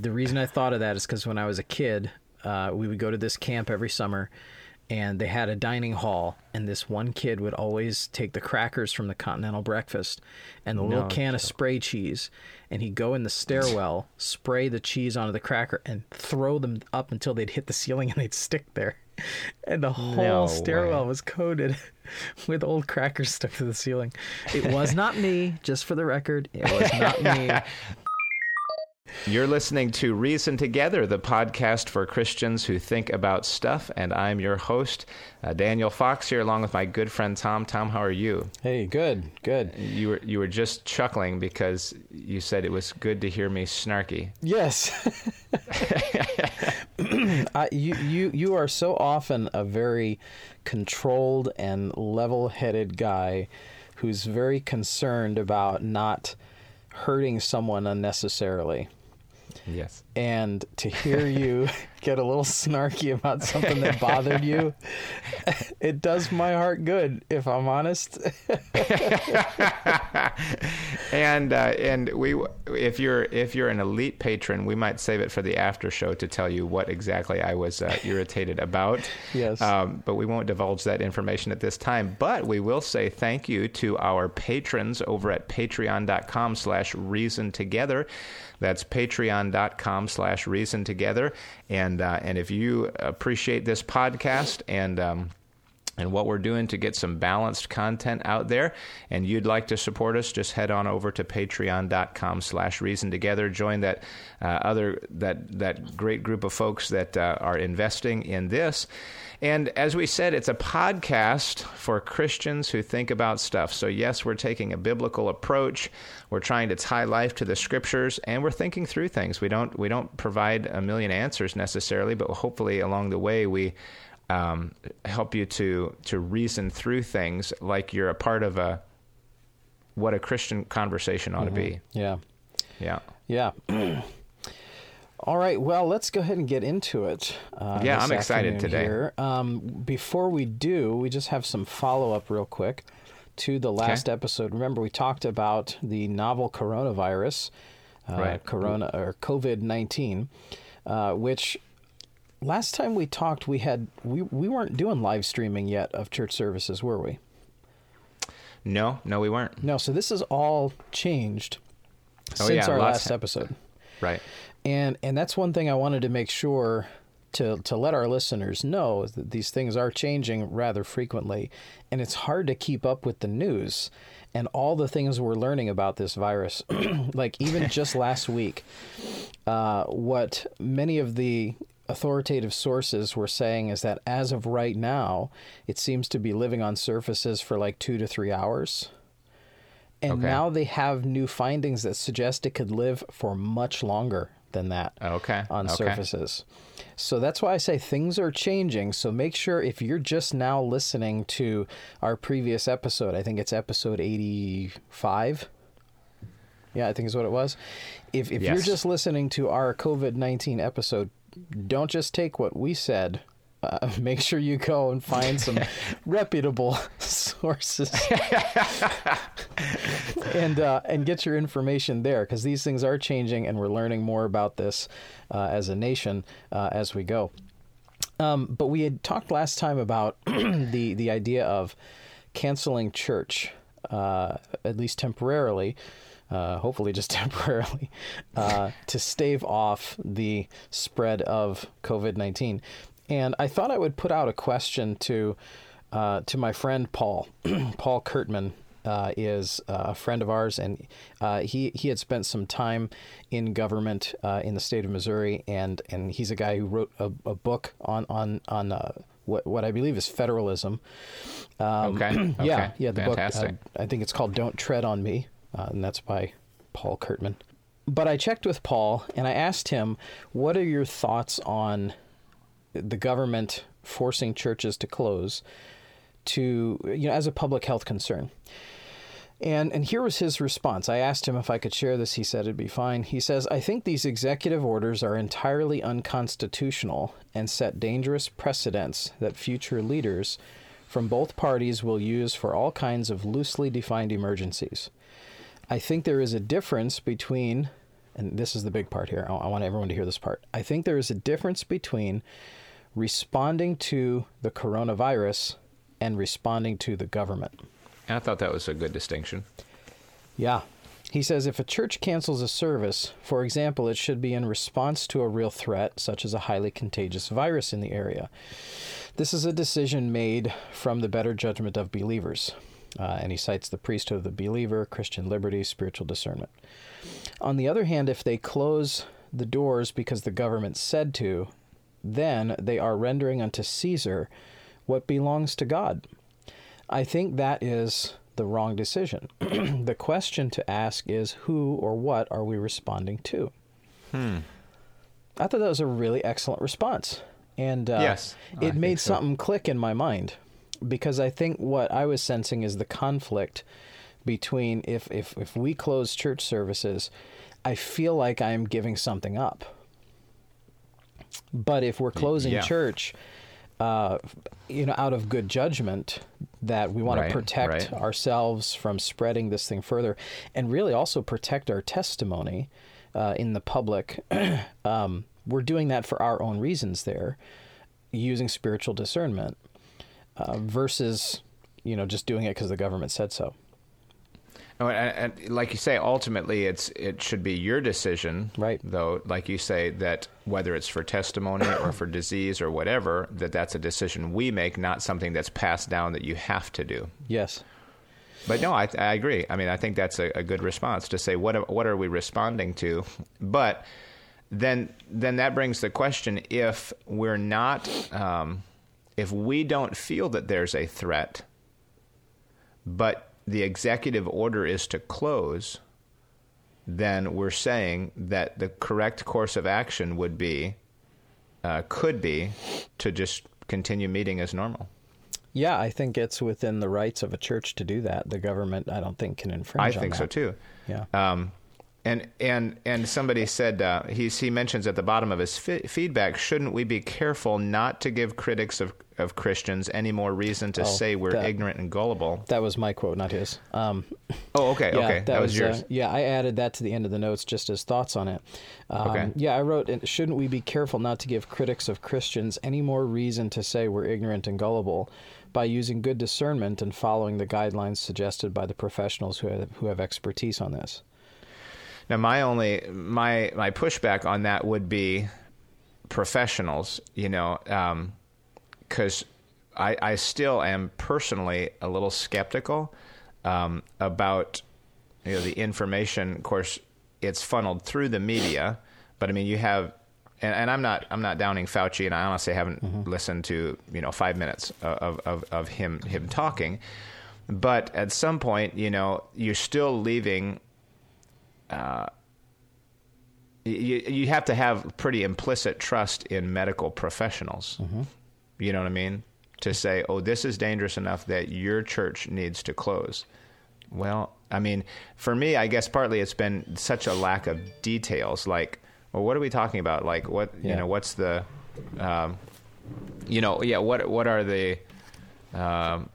the reason I thought of that is because when I was a kid, uh, we would go to this camp every summer, and they had a dining hall, and this one kid would always take the crackers from the continental breakfast and the little can of spray cheese, and he'd go in the stairwell, spray the cheese onto the cracker, and throw them up until they'd hit the ceiling and they'd stick there. And the whole No stairwell way. was coated with old crackers stuck to the ceiling. It was not me, just for the record. It was not me. You're listening to Reason Together, the podcast for Christians who think about stuff, and I'm your host, uh, Daniel Fox, here along with my good friend Tom. Tom, how are you? Hey, good, good. You were you were just chuckling because you said it was good to hear me snarky. Yes. I, you, you, you are so often a very controlled and level headed guy who's very concerned about not hurting someone unnecessarily. Yes. And to hear you get a little snarky about something that bothered you, it does my heart good, if I'm honest. and uh, and we if you're if you're an elite patron, we might save it for the after show to tell you what exactly I was uh, irritated about. Yes. Um, but we won't divulge that information at this time. But we will say thank you to our patrons over at patreon.com slash reason together. That's patreon.com slash reason together. And, uh, and if you appreciate this podcast and, um, and what we're doing to get some balanced content out there. And you'd like to support us just head on over to patreon.com slash reason together. Join that uh, other that that great group of folks that uh, are investing in this. And as we said it's a podcast for christians who think about stuff. So yes we're taking a biblical approach. We're trying to tie life to the scriptures and we're thinking through things. We don't we don't provide a million answers necessarily but hopefully along the way we um, help you to to reason through things like you're a part of a what a Christian conversation ought to be. yeah. Yeah. Yeah. All right. Well, let's go ahead and get into it. Uh, Yeah, I'm excited today. Um, before we do, we just have some follow up real quick to the last episode. Remember, we talked about the novel coronavirus, uh, Right. Corona or COVID nineteen, uh, which last time we talked, we had we we weren't doing live streaming yet of church services, were we? No, no, we weren't. No. So this is all changed Oh, since yeah, our lots last episode. Right. And and that's one thing I wanted to make sure to to let our listeners know that these things are changing rather frequently, and it's hard to keep up with the news and all the things we're learning about this virus. like even just last week, uh, what many of the authoritative sources were saying is that as of right now, it seems to be living on surfaces for like two to three hours. And Okay. now they have new findings that suggest it could live for much longer than that Okay. on okay. surfaces. So that's why I say things are changing. So make sure if you're just now listening to our previous episode, I think it's episode 85. Yeah, I think is what it was. If, if you're just listening to our COVID 19 episode, don't just take what we said. Uh, make sure you go and find some reputable sources and uh, and get your information there because these things are changing and we're learning more about this uh, as a nation uh, as we go. Um, but we had talked last time about the the idea of canceling church, uh, at least temporarily, uh, hopefully just temporarily, uh, to stave off the spread of COVID nineteen. And I thought I would put out a question to uh, to my friend Paul, Paul Curtman. Uh, is uh, a friend of ours, and uh, he he had spent some time in government uh, in the state of Missouri, and and he's a guy who wrote a, a book on on on uh, what what I believe is federalism. Um, Okay. yeah, yeah. The Fantastic. book. Uh, I think it's called "Don't Tread on Me," uh, and that's by Paul Curtman. But I checked with Paul, and I asked him, "What are your thoughts on the government forcing churches to close to you know as a public health concern?" And and here was his response. I asked him if I could share this. He said it'd be fine. He says, "I think these executive orders are entirely unconstitutional and set dangerous precedents that future leaders from both parties will use for all kinds of loosely defined emergencies. I think there is a difference between and this is the big part here. I, I want everyone to hear this part. I think there is a difference between responding to the coronavirus and responding to the government. I thought that was a good distinction. Yeah. He says if a church cancels a service, for example, it should be in response to a real threat, such as a highly contagious virus in the area. This is a decision made from the better judgment of believers. Uh, and he cites the priesthood of the believer, Christian liberty, spiritual discernment. On the other hand, if they close the doors because the government said to, then they are rendering unto Caesar what belongs to God. I think that is the wrong decision. the question to ask is who or what are we responding to? Hmm. I thought that was a really excellent response. And uh, Yes, I it think made so. something click in my mind because I think what I was sensing is the conflict between if, if, if we close church services, I feel like I'm giving something up. But if we're closing yeah. church, uh, you know, out of good judgment, that we want Right, to protect right. ourselves from spreading this thing further, and really also protect our testimony uh, in the public. um, we're doing that for our own reasons there, using spiritual discernment, uh, versus you know just doing it because the government said so. Oh, and, and like you say, ultimately, it's it should be your decision, Right. Though, like you say, that whether it's for testimony or for disease or whatever, that that's a decision we make, not something that's passed down that you have to do. Yes. But no, I, I agree. I mean, I think that's a, a good response to say what are- what are we responding to, but then then that brings the question: if we're not, um, if we don't feel that there's a threat, but the executive order is to close, then we're saying that the correct course of action would be, uh, could be, to just continue meeting as normal. Yeah, I think it's within the rights of a church to do that. The government, I don't think, can infringe. I think so too. Yeah. Um, and and and somebody said uh, he's, he mentions at the bottom of his fi- feedback, shouldn't we be careful not to give critics of, of Christians any more reason to Oh, say we're that- ignorant and gullible? That was my quote, not his. Um, Oh, okay, yeah, okay, that, was, yours. Uh, yeah, I added that to the end of the notes just as thoughts on it. Um, Okay. Yeah, I wrote, shouldn't we be careful not to give critics of Christians any more reason to say we're ignorant and gullible by using good discernment and following the guidelines suggested by the professionals who have, who have expertise on this? Now, my only my my pushback on that would be professionals. You know, because I I still am personally a little skeptical um, about you know the information. Of course, it's funneled through the media, but I mean you have. And, and I'm not. I'm not downing Fauci, and I honestly haven't mm-hmm. listened to you know five minutes of, of, of him him talking. But at some point, you know, you're still leaving uh, you, you have to have pretty implicit trust in medical professionals. Mm-hmm. You know what I mean? To say, oh, this is dangerous enough that your church needs to close. Well, I mean, for me, I guess partly it's been such a lack of details. Like, well, what are we talking about? Like, what you know, what's the, um, you know, yeah, what what are the, um,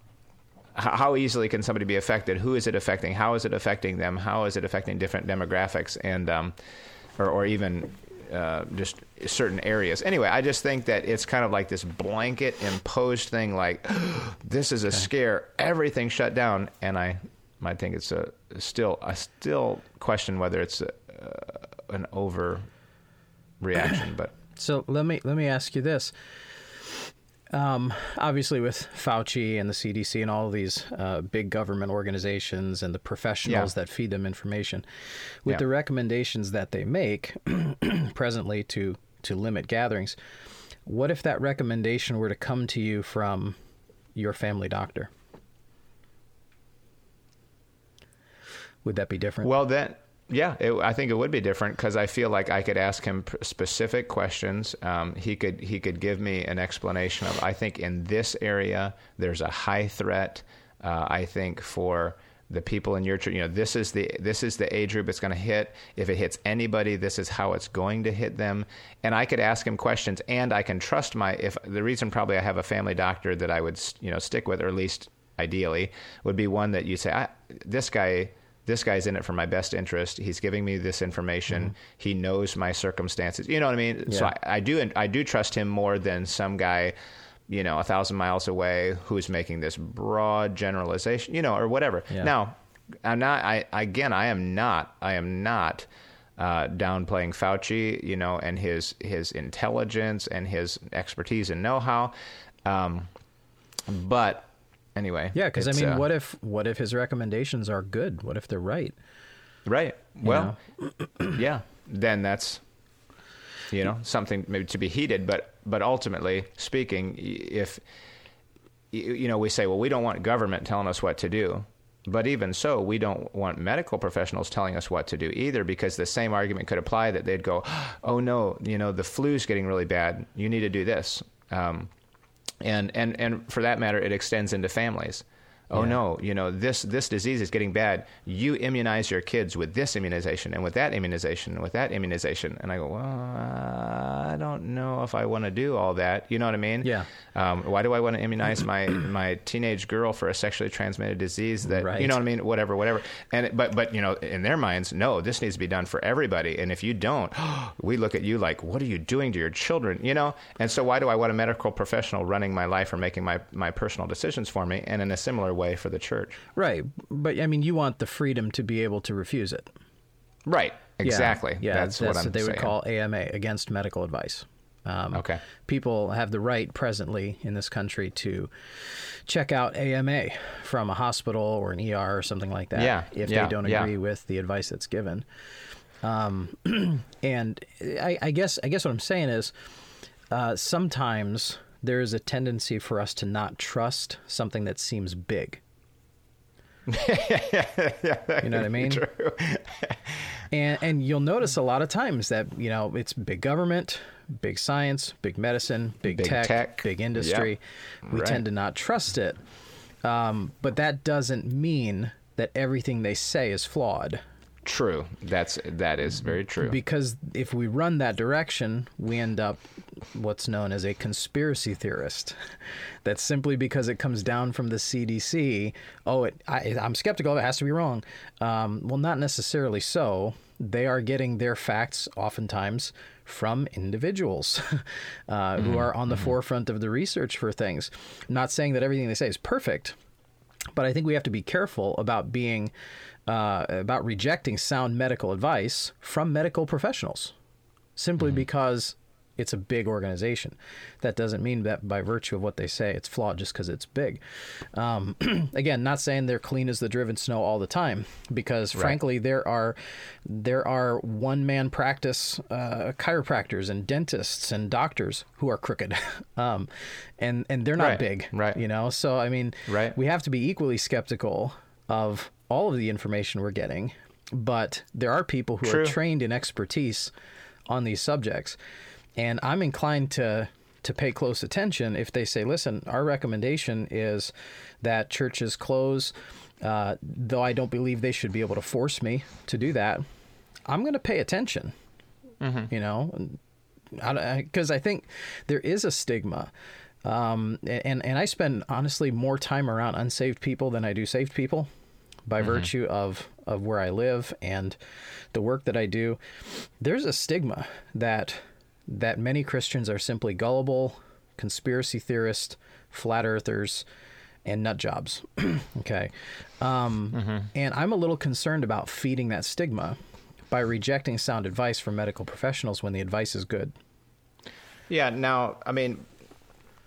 how easily can somebody be affected? Who is it affecting? How is it affecting them? How is it affecting different demographics and, um, or, or even uh, just certain areas? Anyway, I just think that it's kind of like this blanket imposed thing. Like this is a scare. Everything shut down, and I might think it's a still. I still question whether it's a, uh, an over reaction, but. So let me let me ask you this. Um, obviously, with Fauci and the CDC and all of these uh, big government organizations and the professionals Yeah. that feed them information, with Yeah. the recommendations that they make presently to to limit gatherings, what if that recommendation were to come to you from your family doctor? Would that be different? Well, then, yeah, it, I think it would be different because I feel like I could ask him specific questions. Um, he could he could give me an explanation of. I think in this area there's a high threat. Uh, I think for the people in your church, you know, this is the this is the age group it's going to hit. If it hits anybody, this is how it's going to hit them. And I could ask him questions, and I can trust my. If the reason probably I have a family doctor that I would you know stick with, or at least ideally, would be one that you say, this guy this guy's in it for my best interest. He's giving me this information. He knows my circumstances. You know what I mean? So I, I do I do trust him more than some guy, you know, a thousand miles away who's making this broad generalization, you know, or whatever. Yeah. Now, I'm not. I again, I am not. I am not uh, downplaying Fauci, you know, and his his intelligence and his expertise and know-how. Um, but anyway, Yeah, because I mean, uh, what if what if his recommendations are good? What if they're right? Right. Well, yeah. Then that's you know something maybe to be heeded, but but ultimately speaking, if you know we say, well, we don't want government telling us what to do. But even so, we don't want medical professionals telling us what to do either, because the same argument could apply that they'd go, "Oh no, you know the flu's getting really bad. You need to do this." Um, and and and for that matter, it extends into families. Oh Yeah. no, you know this this disease is getting bad. You immunize your kids with this immunization and with that immunization and with that immunization. And I go, well, I don't know if I want to do all that. You know what I mean? Yeah. Um, why do I want to immunize my my teenage girl for a sexually transmitted disease that Right. you know what I mean? Whatever, whatever. And but but you know, in their minds, no, this needs to be done for everybody. And if you don't, we look at you like, what are you doing to your children? You know. And so why do I want a medical professional running my life or making my my personal decisions for me? And in a similar way for the church. Right, but I mean, you want the freedom to be able to refuse it. Right. Exactly. Yeah, that's, what I'm they saying. would call AMA against medical advice. Um, Okay. People have the right presently in this country to check out AMA from a hospital or an ER or something like that Yeah, if yeah, they don't yeah. agree with the advice that's given. Um, and I, I guess I guess what I'm saying is uh, sometimes there is a tendency for us to not trust something that seems big. you know what I mean? and and you'll notice a lot of times that you know it's big government, big science, big medicine, big, Big tech, tech. big industry. We Right. tend to not trust it, um, but that doesn't mean that everything they say is flawed. True. That's that is very true. Because if we run that direction, we end up what's known as a conspiracy theorist. That simply because it comes down from the CDC, oh, it, I, I'm skeptical. It has to be wrong. Um, well, not necessarily so. They are getting their facts oftentimes from individuals uh, who are on the forefront of the research for things. not saying that everything they say is perfect, but I think we have to be careful about being uh, about rejecting sound medical advice from medical professionals, simply because it's a big organization. That doesn't mean that by virtue of what they say, it's flawed just because it's big. Um, again, not saying they're clean as the driven snow all the time, because frankly, there are there are one man practice uh, chiropractors and dentists and doctors who are crooked, um, and and they're not Right, big, right. You know, so I mean, Right. we have to be equally skeptical of all of the information we're getting, but there are people who are trained in expertise on these subjects, and I'm inclined to to pay close attention if they say, "Listen, our recommendation is that churches close." Uh, though I don't believe they should be able to force me to do that, I'm going to pay attention. You know, because I think there is a stigma, um, and and I spend honestly more time around unsaved people than I do saved people, by virtue of of where I live and the work that I do. There's a stigma that that many Christians are simply gullible, conspiracy theorists, flat earthers, and nut jobs. okay, um, and I'm a little concerned about feeding that stigma by rejecting sound advice from medical professionals when the advice is good. Yeah. Now, I mean,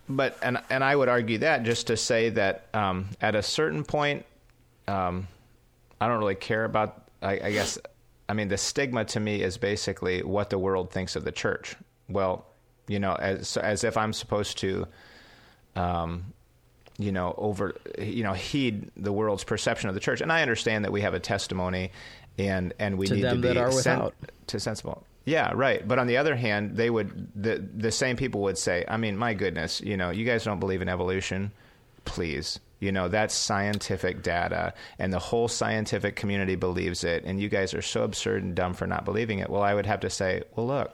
but and and I would argue that just to say that um, at a certain point, um, I don't really care about. I, I guess. I mean, the stigma to me is basically what the world thinks of the church. Well, you know, as as if I'm supposed to, um, you know, over, you know, heed the world's perception of the church. And I understand that we have a testimony, and and we To need to be sen- to sensible. Yeah, right. But on the other hand, they would the the same people would say, I mean, my goodness, you know, you guys don't believe in evolution, please. You know, that's scientific data and the whole scientific community believes it and you guys are so absurd and dumb for not believing it. Well, I would have to say, well, look,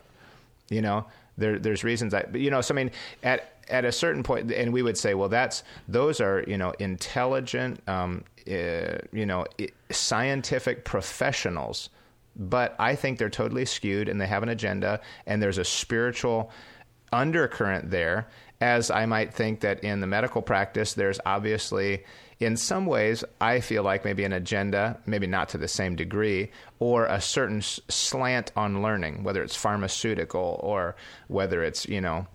you know, There, there's reasons that, you know, so I mean, at at a certain point, and we would say, well, that's those are you know intelligent, um, uh, you know, scientific professionals, but I think they're totally skewed and they have an agenda, and there's a spiritual undercurrent there. As I might think that in the medical practice, there's obviously in some ways, I feel like maybe an agenda, maybe not to the same degree, or a certain slant on learning, whether it's pharmaceutical or whether it's, you know,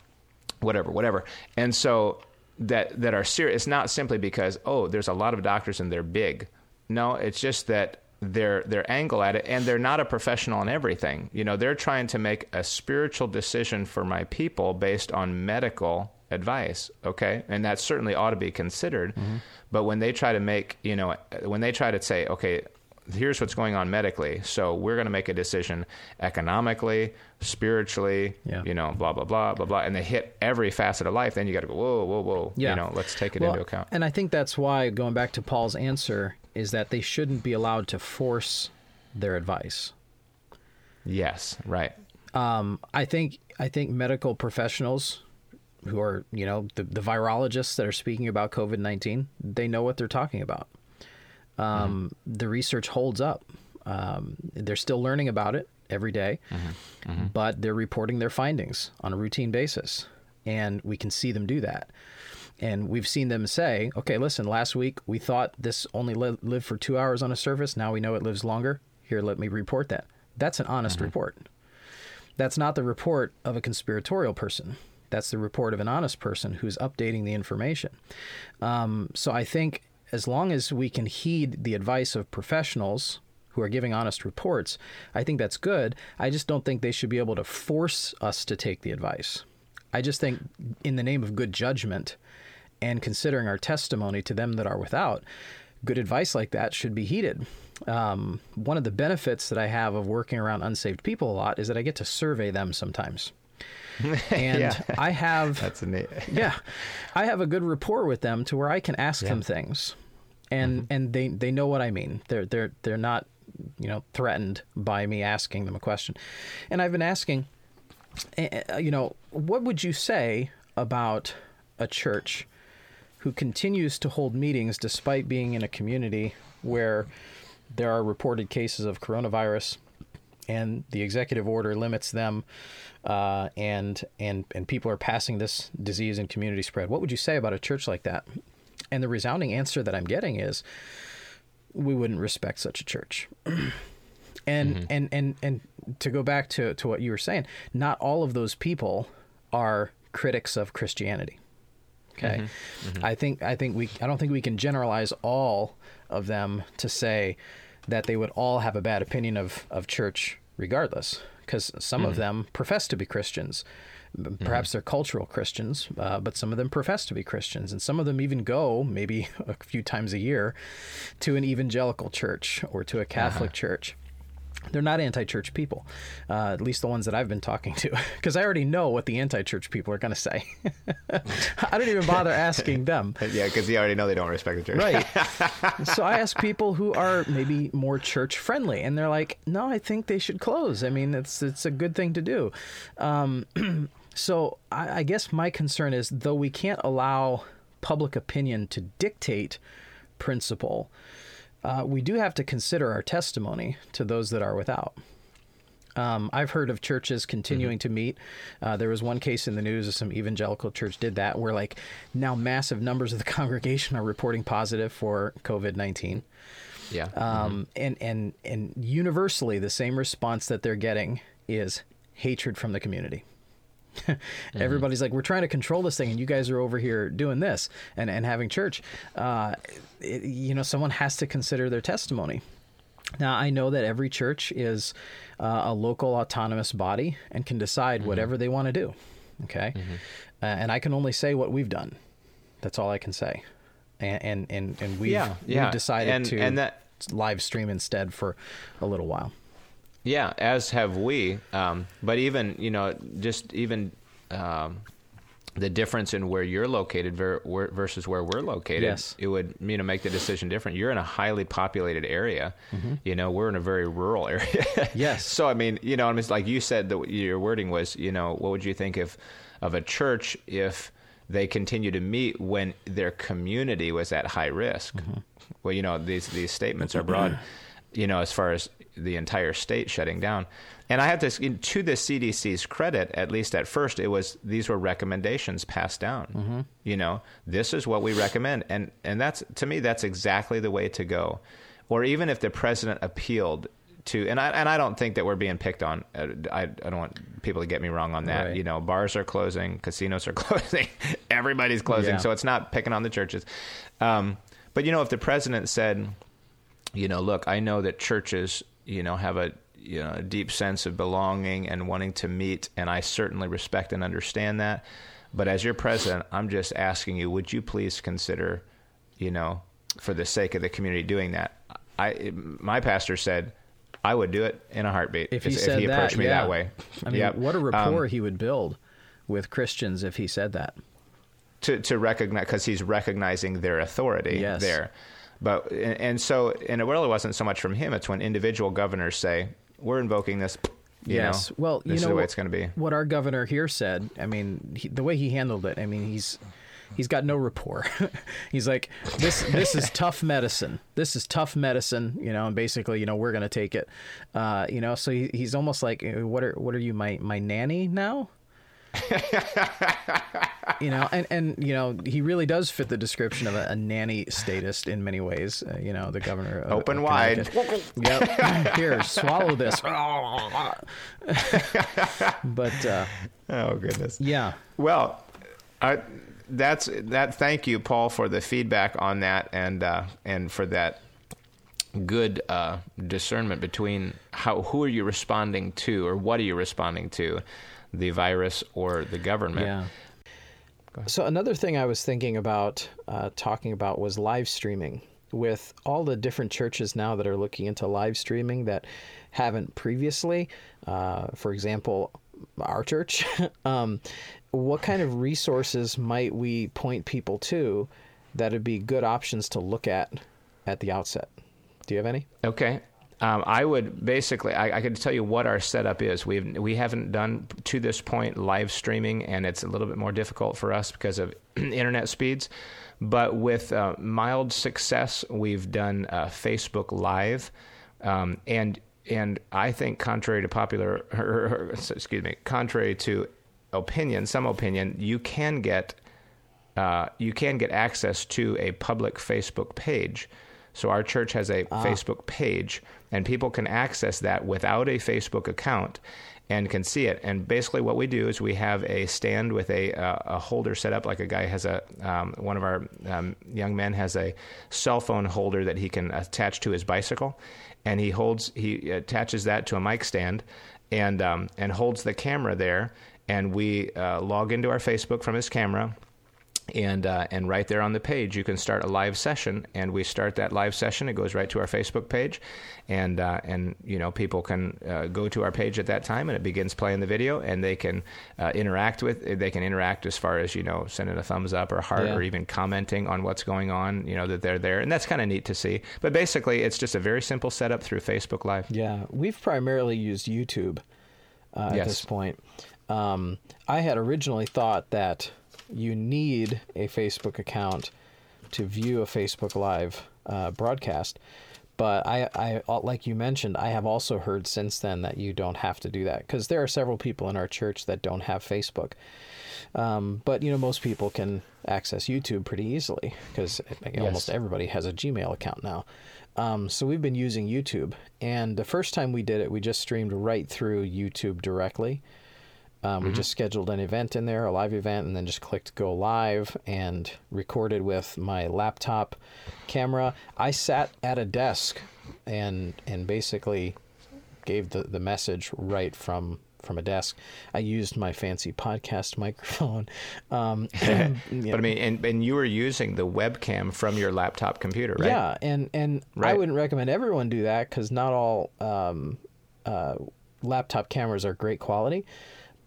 whatever, whatever. And so that that are serious. It's not simply because oh, there's a lot of doctors and they're big. No, it's just that their their angle at it, and they're not a professional in everything. You know, they're trying to make a spiritual decision for my people based on medical advice. Okay, and that certainly ought to be considered. Mm-hmm. But when they try to make, you know, when they try to say, okay, here's what's going on medically. So we're going to make a decision economically, spiritually, yeah. you know, blah, blah, blah, blah, blah. And they hit every facet of life. Then you got to go, whoa, whoa, whoa. Yeah. You know, let's take it well, into account. And I think that's why, going back to Paul's answer, is that they shouldn't be allowed to force their advice. Yes, right. Um, I think I think medical professionals who are, you know, the, the virologists that are speaking about COVID 19, they know what they're talking about um, mm-hmm. the research holds up. Um, they're still learning about it every day, mm-hmm. Mm-hmm. but they're reporting their findings on a routine basis. And we can see them do that. And we've seen them say, okay, listen, last week we thought this only li- lived for two hours on a surface. Now we know it lives longer. Here, let me report that. That's an honest mm-hmm. report. That's not the report of a conspiratorial person. That's the report of an honest person who's updating the information. Um, so I think as long as we can heed the advice of professionals who are giving honest reports, I think that's good. I just don't think they should be able to force us to take the advice. I just think, in the name of good judgment and considering our testimony to them that are without, good advice like that should be heeded. Um, one of the benefits that I have of working around unsaved people a lot is that I get to survey them sometimes. and yeah. I have that's a neat. yeah, I have a good rapport with them to where I can ask yeah. them things, and mm-hmm. and they they know what I mean. They're they're they're not you know threatened by me asking them a question, and I've been asking, eh, eh, you know, what would you say about a church who continues to hold meetings despite being in a community where there are reported cases of coronavirus and the executive order limits them uh, and and and people are passing this disease and community spread. What would you say about a church like that? And the resounding answer that I'm getting is, we wouldn't respect such a church. and, mm-hmm. and and and to go back to to what you were saying, not all of those people are critics of Christianity. Okay, mm-hmm. Mm-hmm. I think I think we I don't think we can generalize all of them to say that they would all have a bad opinion of of church regardless because some mm-hmm. of them profess to be Christians. Perhaps mm-hmm. they're cultural Christians, uh, but some of them profess to be Christians, and some of them even go, maybe a few times a year, to an evangelical church or to a Catholic uh-huh. church they're not anti-church people, uh, at least the ones that I've been talking to, because I already know what the anti-church people are going to say. I don't even bother asking them. yeah, because you already know they don't respect the church. right. so I ask people who are maybe more church friendly, and they're like, "No, I think they should close. I mean, it's it's a good thing to do." Um, so I, I guess my concern is, though we can't allow public opinion to dictate principle uh, we do have to consider our testimony to those that are without. Um, I've heard of churches continuing mm-hmm. to meet. Uh, there was one case in the news of some evangelical church did that, where like now massive numbers of the congregation are reporting positive for COVID nineteen. Yeah. Um, mm-hmm. and and and universally, the same response that they're getting is hatred from the community. mm-hmm. Everybody's like, we're trying to control this thing, and you guys are over here doing this and, and having church. Uh, it, you know, someone has to consider their testimony. Now, I know that every church is uh, a local autonomous body and can decide mm-hmm. whatever they want to do. Okay. Mm-hmm. Uh, and I can only say what we've done. That's all I can say. And, and, and, and we've, yeah, yeah. we've decided and, to and that, live stream instead for a little while. Yeah, as have we. Um, but even you know, just even um, the difference in where you're located ver- where- versus where we're located, Yes. it would you know make the decision different. You're in a highly populated area, you know. We're in a very rural area. Mm-hmm. Yes. So I mean, you know, I mean, like you said, that your wording was, you know, what would you think if of a church if they continue to meet when their community was at high risk? Mm-hmm. Well, you know, these these statements are broad, you know, as far as the entire state shutting down. And I have to, to the CDC's credit, at least at first, it was these were recommendations passed down. Mm-hmm. You know, this is what we recommend, and and that's to me that's exactly the way to go. Or even if the president appealed to, and I and I don't think that we're being picked on. Uh, I I don't want people to get me wrong on that. Right. You know, bars are closing, casinos are closing, everybody's closing, Yeah. so it's not picking on the churches. Um, but you know, if the president said, you know, look, I know that churches, you know, have a you know a deep sense of belonging and wanting to meet, and I certainly respect and understand that. But as your president, I'm just asking you, would you please consider, you know, for the sake of the community, doing that? I my pastor said. I would do it in a heartbeat If he said approached that, me yeah. that way. I mean, Yep. what a Um, rapport he would build with Christians if he said that. to to recognize because he's recognizing their authority Yes. there. But and, and so and it really wasn't so much from him. It's when individual governors say we're invoking this. You yes. know, well, you this know is the way what- it's going to be. What our governor here said. I mean, he, the way he handled it. I mean, he's he's got no rapport. he's like, this this is tough medicine. This is tough medicine. You know, and basically, you know, we're gonna take it. Uh, you know, so he, he's almost like, what are what are you, my my nanny now? you know, and and you know, he really does fit the description of a, a nanny statist in many ways. Uh, you know, the governor. Of, Open of wide. Yep. Here, swallow this. but uh, Oh goodness. yeah, Well, I, that's that. Thank you, Paul, for the feedback on that, and uh, and for that good uh, discernment between how who are you responding to, or what are you responding to, the virus or the government. yeah. So another thing I was thinking about uh, talking about was live streaming. With all the different churches now that are looking into live streaming that haven't previously, uh, for example, our church, um, what kind of resources might we point people to that would be good options to look at at the outset? Do you have any? Okay. Um, I would basically, I, I could tell you what our setup is. We've we haven't done to this point live streaming, and it's a little bit more difficult for us because of internet speeds. But with uh, mild success, we've done uh, Facebook Live, um, and and I think contrary to popular, excuse me, contrary to opinion, some opinion, you can get uh, you can get access to a public Facebook page. So our church has a Facebook page, and people can access that without a Facebook account and can see it. And basically, what we do is we have a stand with a uh, a holder set up, like a guy has a um, one of our um, young men has a cell phone holder that he can attach to his bicycle, and he holds he attaches that to a mic stand, and um, and holds the camera there. And we uh, log into our Facebook from his camera and uh, and right there on the page you can start a live session. And we start that live session. It goes right to our facebook page. And uh, and you know people can uh, go to our page at that time and it begins playing the video and they can uh, interact with they can interact as far as you know sending a thumbs up or heart Yeah. or even commenting on what's going on you know that they're there. And that's kind of neat to see. But basically it's just a very simple setup through facebook live. Yeah, we've primarily used YouTube uh, at this point. Um, I had originally thought that you need a Facebook account to view a Facebook Live uh, broadcast, but I, I, uh, like you mentioned, I have also heard since then that you don't have to do that because there are several people in our church that don't have Facebook. Um, but you know, most people can access YouTube pretty easily because almost everybody has a Gmail account now. Um, so we've been using YouTube, and the first time we did it, we just streamed right through YouTube directly. Um, We just scheduled an event in there, a live event, and then just clicked go live and recorded with my laptop camera. I sat at a desk and and basically gave the, the message right from from a desk. I used my fancy podcast microphone. Um, and, but i mean and, and you were using the webcam from your laptop computer right Yeah, and and I wouldn't recommend everyone do that because not all um, uh, laptop cameras are great quality,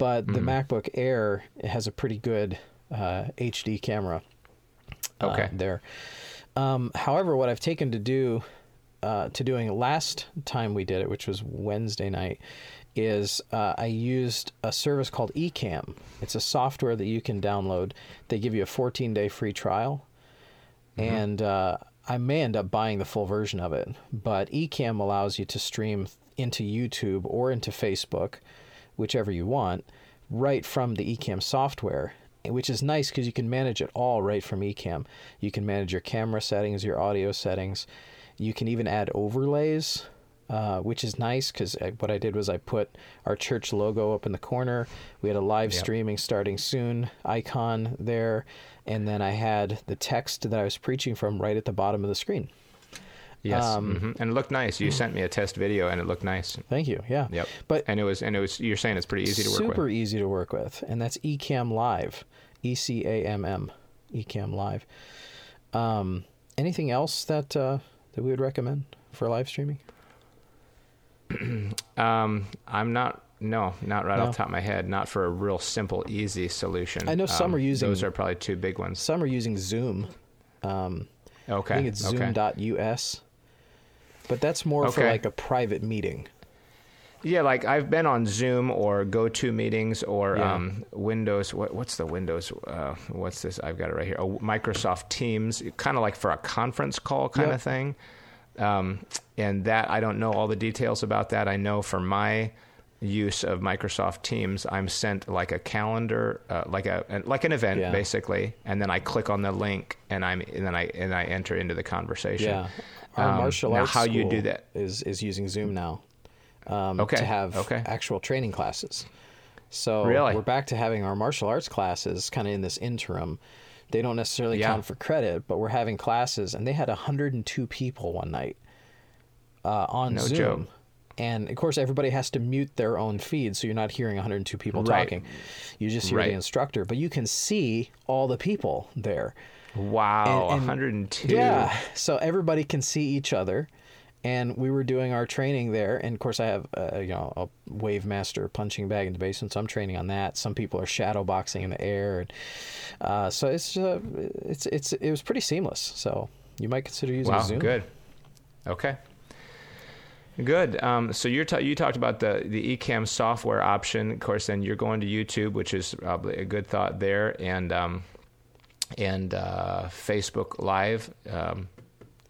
but the Mm-hmm. MacBook Air has a pretty good uh, HD camera. uh, Okay. there. Um, however, what I've taken to do uh, to doing last time we did it, which was Wednesday night, is uh, I used a service called Ecamm. It's a software that you can download. They give you a 14 day free trial, and uh, I may end up buying the full version of it. But Ecamm allows you to stream into YouTube or into Facebook, whichever you want, right from the Ecamm software. Which is nice because you can manage it all right from Ecamm. You can manage your camera settings, your audio settings. You can even add overlays, uh, which is nice because what I did was I put our church logo up in the corner. We had a live Yep. streaming starting soon icon there, and then I had the text that I was preaching from right at the bottom of the screen. Yes, Um, mhm. and it looked nice. You sent me a test video, and it looked nice. Thank you. Yeah. Yep. But And it was, and it was. You're saying it's pretty easy to work with. super easy to work with, and that's Ecamm Live, E C A M M, Ecamm Live. Um, anything else that uh, that we would recommend for live streaming? Um, I'm not. No, not right No. off the top of my head. Not for a real simple, easy solution. I know some Um, are using- Those are probably two big ones. Some are using Zoom. Um, Okay. I think it's okay. Zoom.us, but that's more for like a private meeting. Yeah, like I've been on Zoom or GoTo meetings or Yeah. um, Windows. What, what's the Windows? Uh, what's this? I've got it right here. Oh, Microsoft Teams, kind of like for a conference call kind Yep. of thing. Um, and that I don't know all the details about that. I know for my use of Microsoft Teams, I'm sent like a calendar, uh, like a like an event Yeah. basically, and then I click on the link and I'm and then I and I enter into the conversation. Yeah, our Um, martial now arts how you do that? is is using Zoom now um, Okay, to have okay. actual training classes. So Really? we're back to having our martial arts classes kind of in this interim. They don't necessarily Yeah. count for credit, but we're having classes, and they had 102 people one night uh, on No Zoom. joke. And of course, everybody has to mute their own feed, so you're not hearing 102 people Right. talking. You just hear Right. the instructor, but you can see all the people there. Wow, And- and- 102. Yeah. So everybody can see each other. And we were doing our training there, and of course I have, uh, you know, a wave master punching bag in the basement, so I'm training on that. Some people are shadow boxing in the air, and uh, so it's uh, it's it's it was pretty seamless. So you might consider using Wow, Zoom. good. Okay. Good. Um, so you're ta- you talked about the the Ecamm software option. Of course, then you're going to YouTube, which is probably a good thought there, and um, and uh, Facebook Live. Um,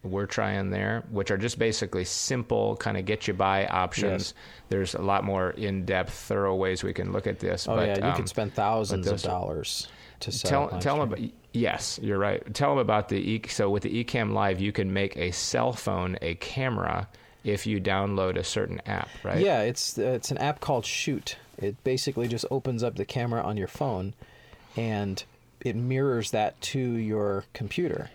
we're trying there, which are just basically simple, kind of get you by options. Yes. There's a lot more in depth, thorough ways we can look at this. Oh but, yeah, you um, can spend thousands of dollars to set tell tell them about yes you're right tell them about the e, so with the Ecamm live you can make a cell phone a camera if you download a certain app right Yeah, it's it's an app called Shoot. It basically just opens up the camera on your phone, and it mirrors that to your computer.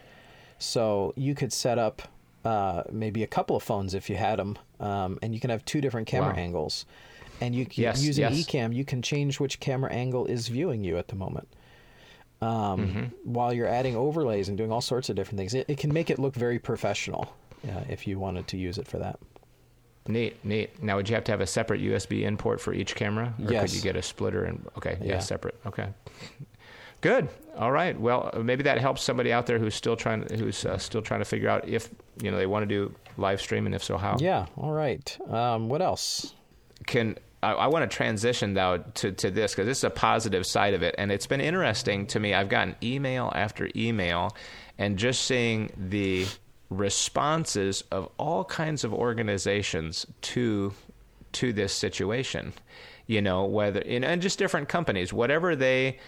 So you could set up uh, maybe a couple of phones if you had them, um, and you can have two different camera Wow. angles. And you can, Yes, using yes. Ecamm, you can change which camera angle is viewing you at the moment. Um, Mm-hmm. While you're adding overlays and doing all sorts of different things, it, it can make it look very professional uh, if you wanted to use it for that. neat neat now would you have to have a separate usb input for each camera or Yes. could you get a splitter and okay yeah, Yeah. separate okay good all right well maybe that helps somebody out there who's still trying who's uh, still trying to figure out if you know they want to do live stream and if so how Yeah. All right. Um, what else? can I, I want to transition though to, to this because this is a positive side of it, and it's been interesting to me. I've gotten email after email, and just seeing the responses of all kinds of organizations to to this situation. You know, whether in and just different companies, whatever they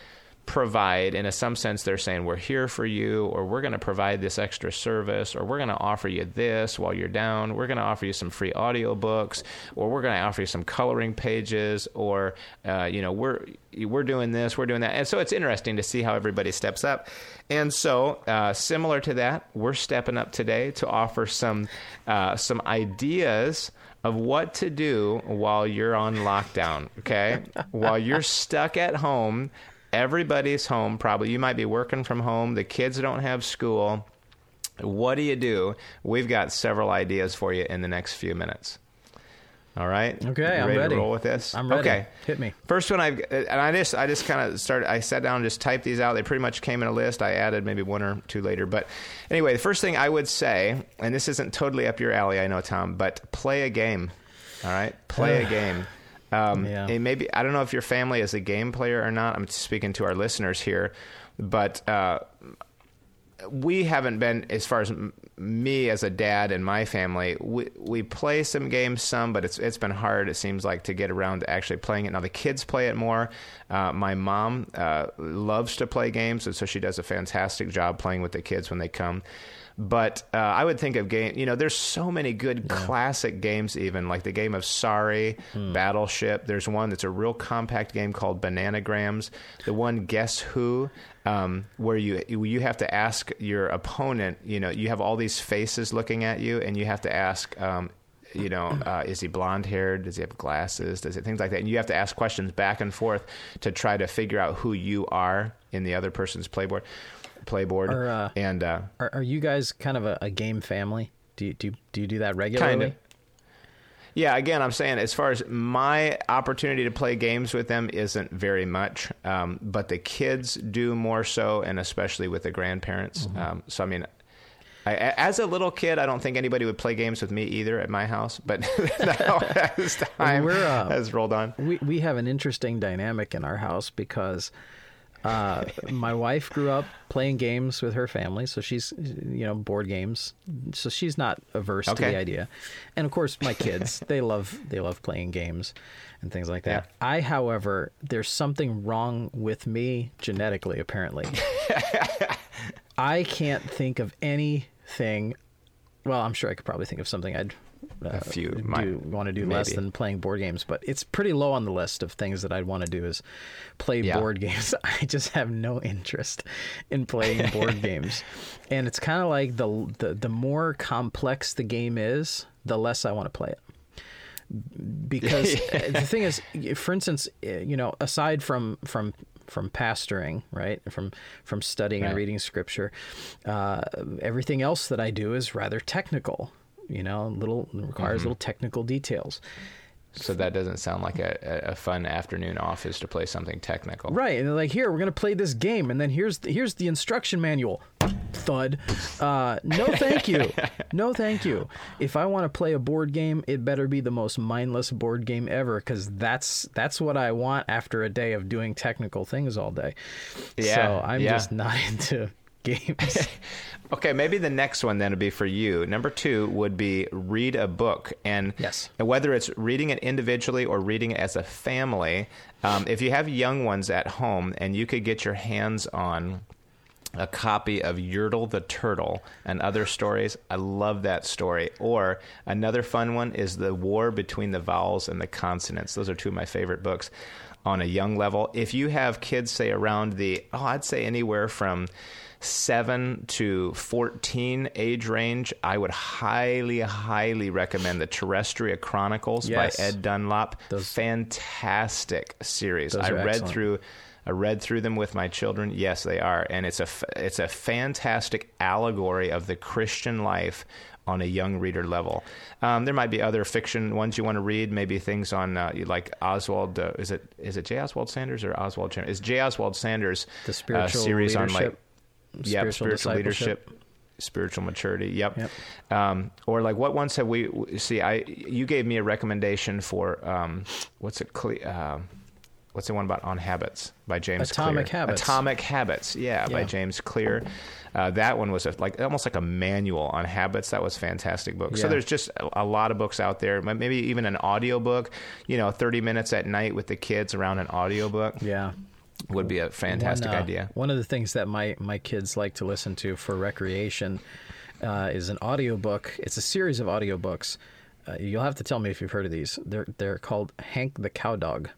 provide in a, some sense they're saying we're here for you or we're going to provide this extra service or we're going to offer you this while you're down we're going to offer you some free audiobooks or we're going to offer you some coloring pages or uh, you know we're we're doing this we're doing that. And so it's interesting to see how everybody steps up. And so uh, similar to that we're stepping up today to offer some uh, some ideas of what to do while you're on lockdown okay? While you're stuck at home everybody's home probably you might be working from home the kids don't have school what do you do we've got several ideas for you in the next few minutes All right. Okay, You I'm ready, ready. to roll with this. I'm ready. Okay. Hit me. First one I've uh, and I just I just kind of started. I sat down and just typed these out. They pretty much came in a list. I added maybe one or two later, but anyway, the first thing I would say, and this isn't totally up your alley, I know, Tom, but play a game. All right, play a game. Um, Yeah. and maybe I don't know if your family is a game player or not. I'm speaking to our listeners here, but uh, we haven't been as far as m- me as a dad and my family. We we play some games, some, but it's it's been hard. It seems like to get around to actually playing it. Now the kids play it more. Uh, my mom uh, loves to play games, and so she does a fantastic job playing with the kids when they come. But uh, I would think of game. You know, there's so many good classic games, even like the game of Sorry, Battleship. There's one that's a real compact game called Bananagrams. The one Guess Who, um, where you you have to ask your opponent. You know, you have all these faces looking at you, and you have to ask. Um, you know, uh, is he blonde haired? Does he have glasses? Does it things like that? And you have to ask questions back and forth to try to figure out who you are in the other person's playboard. Playboard Or, uh, and uh, Are, are you guys kind of a, a game family? Do you, do do you do that regularly? Kind of. Yeah, again, I'm saying as far as my opportunity to play games with them isn't very much, um, but the kids do more so, and especially with the grandparents. Mm-hmm. Um, so, I mean, I, as a little kid, I don't think anybody would play games with me either at my house, but now as time uh, has rolled on. We we have an interesting dynamic in our house because uh, my wife grew up playing games with her family, so she's you know board games, so she's not averse to the idea. And of course, my kids they love they love playing games and things like that. Yeah. I, however, there's something wrong with me genetically. Apparently, I can't think of anything. Well, I'm sure I could probably think of something I'd A few do might- want to do less than playing board games, but it's pretty low on the list of things that I'd want to do is play Yeah. board games. I just have no interest in playing board games, and it's kind of like the, the the more complex the game is, the less I want to play it. Because uh, the thing is, for instance, uh, you know, aside from from from pastoring, right, from from studying and reading scripture, uh, everything else that I do is rather technical. You know, little requires Mm-hmm. little technical details. So that doesn't sound like a, a fun afternoon off is to play something technical. Right, and they're like, "Here, we're gonna play this game, and then here's the, here's the instruction manual." Thud. Uh, no, thank you. No, thank you. If I want to play a board game, it better be the most mindless board game ever, because that's that's what I want after a day of doing technical things all day. Yeah, So I'm yeah. just not into games. Okay, maybe the next one then would be for you. Number two would be read a book, and Yes. whether it's reading it individually or reading it as a family. Um, if you have young ones at home, and you could get your hands on a copy of Yertle the Turtle and other stories. I love that story. Or another fun one is The War Between the Vowels and the Consonants. Those are two of my favorite books on a young level. If you have kids, say around the, oh, I'd say anywhere from seven to 14 age range, I would highly, highly recommend the Terrestria Chronicles Yes. by Ed Dunlop. Those- Fantastic series. I read excellent. through I read through them with my children. Yes, they are, and it's a it's a fantastic allegory of the Christian life on a young reader level. Um, there might be other fiction ones you want to read, maybe things on uh, like Oswald. Uh, is it is it J. Oswald Sanders or Oswald? Is J. Oswald Sanders The uh, spiritual series on like leadership, yeah spiritual spiritual leadership spiritual maturity yep, Yep. Um, or like what ones have we see i you gave me a recommendation for um, what's it uh, what's the one about on habits by james Atomic clear Habits. atomic habits yeah, by james clear. Uh, that one was a, like almost like a manual on habits. That was a fantastic book. So there's just a, a lot of books out there maybe even an audiobook you know 30 minutes at night with the kids around an audiobook. Yeah. Would be a fantastic one, uh, idea One of the things that my my kids like to listen to for recreation uh, is an audiobook. It's a series of audiobooks. Uh, you'll have to tell me if you've heard of these. They're they're called Hank the Cowdog.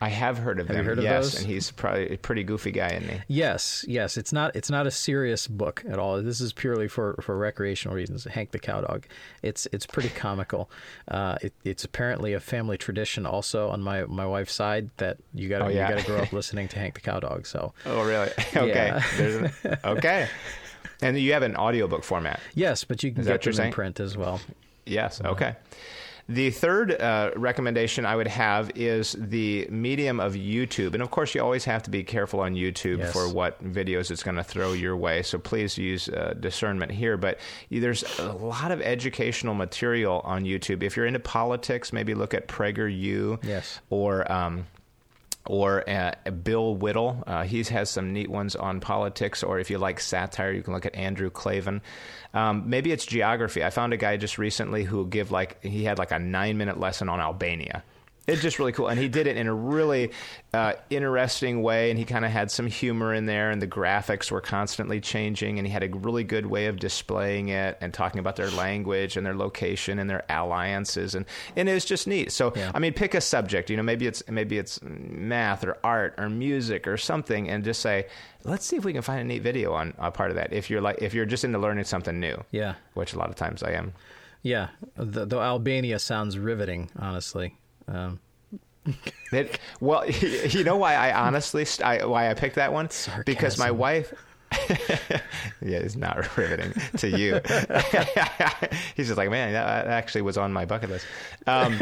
I have heard of Have him. heard of yes, those? and he's probably a pretty goofy guy, isn't he? Yes, yes. It's not it's not a serious book at all. This is purely for, for recreational reasons. Hank the Cowdog. It's it's pretty comical. Uh, it, it's apparently a family tradition also on my, my wife's side that you got to Oh, yeah. you got to grow up listening to Hank the Cowdog. So Oh, really? okay. Yeah. An, okay. And you have an audiobook format. yes, but you can Is get them in print as well. Yes. Okay. The third uh, recommendation I would have is the medium of YouTube. And of course, you always have to be careful on YouTube Yes. for what videos it's going to throw your way. So please use uh, discernment here. But there's a lot of educational material on YouTube. If you're into politics, maybe look at PragerU Yes. or. Um, or uh, Bill Whittle. Uh, he has some neat ones on politics. Or if you like satire, you can look at Andrew Klavan. Um, maybe it's geography. I found a guy just recently who give like he had like a nine minute lesson on Albania. It's just really cool, and he did it in a really uh, interesting way. And he kind of had some humor in there, and the graphics were constantly changing. And he had a really good way of displaying it and talking about their language and their location and their alliances, and and it was just neat. So Yeah. I mean, pick a subject. You know, maybe it's maybe it's math or art or music or something, and just say, let's see if we can find a neat video on a part of that. If you're like if you're just into learning something new, Yeah. which a lot of times I am. Yeah. The, though Albania sounds riveting, honestly. Um, It, well, you know why I honestly st- I, why I picked that one because my wife. yeah, it's not riveting to you. He's just like, man, that actually was on my bucket list. Um,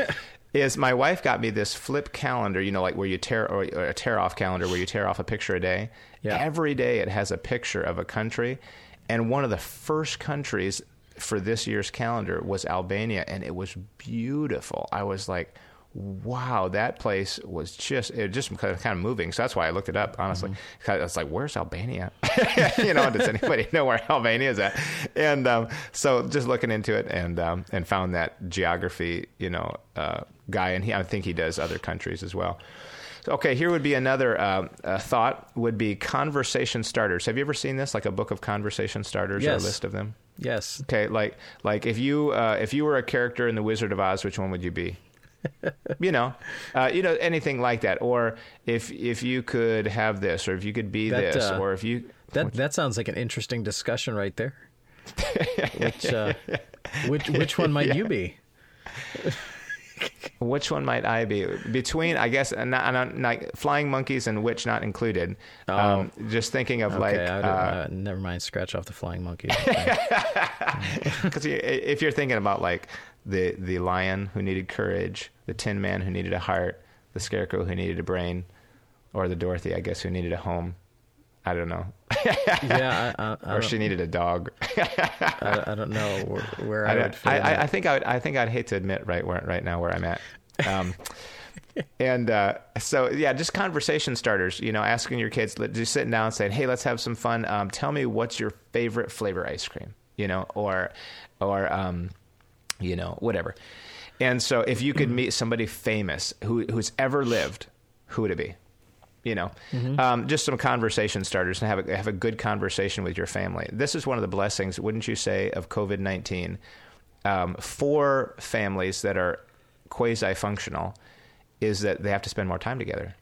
is my wife got me this flip calendar, you know, like where you tear or, or a tear off calendar where you tear off a picture a day. Yeah. Every day it has a picture of a country, and one of the first countries for this year's calendar was Albania, and it was beautiful. I was like, wow, that place was just it just kind of, kind of moving. So that's why I looked it up. Honestly, Mm-hmm. I was like, where's Albania? you know, does anybody know where Albania is at? And um, so just looking into it and um, and found that geography, you know, uh, guy, and he, I think he does other countries as well. Okay, here would be another uh, uh, thought would be conversation starters. Have you ever seen this, like a book of conversation starters or a list of them? yes. Okay, like like if you uh, if you were a character in the Wizard of Oz, which one would you be? You know, uh, you know anything like that, or if if you could have this, or if you could be That, this, uh, or if you That that sounds like an interesting discussion right there. which uh, which which one might you be? which one might I be between? I guess not, not, not flying monkeys and which not included. Um, just thinking of like Okay, I uh, uh, never mind. Scratch off the flying monkey. Because if you're thinking about like the the lion who needed courage, the Tin Man who needed a heart, the Scarecrow who needed a brain, or the Dorothy, I guess, who needed a home. I don't know, yeah, I, I, I, or she needed a dog. I, I don't know where, where I, would don't- fit I, I, I think I would. I think I'd hate to admit right where right now where I'm at. Um, and uh, so yeah, just conversation starters. You know, asking your kids, just sitting down and saying, "Hey, let's have some fun. Um, tell me what's your favorite flavor ice cream." You know, or or um, you know, whatever. And so, if you could meet somebody famous who who's ever lived, who would it be? You know, um, just some conversation starters and have a, have a good conversation with your family. This is one of the blessings, wouldn't you say, of COVID nineteen um, for families that are quasi functional, is that they have to spend more time together.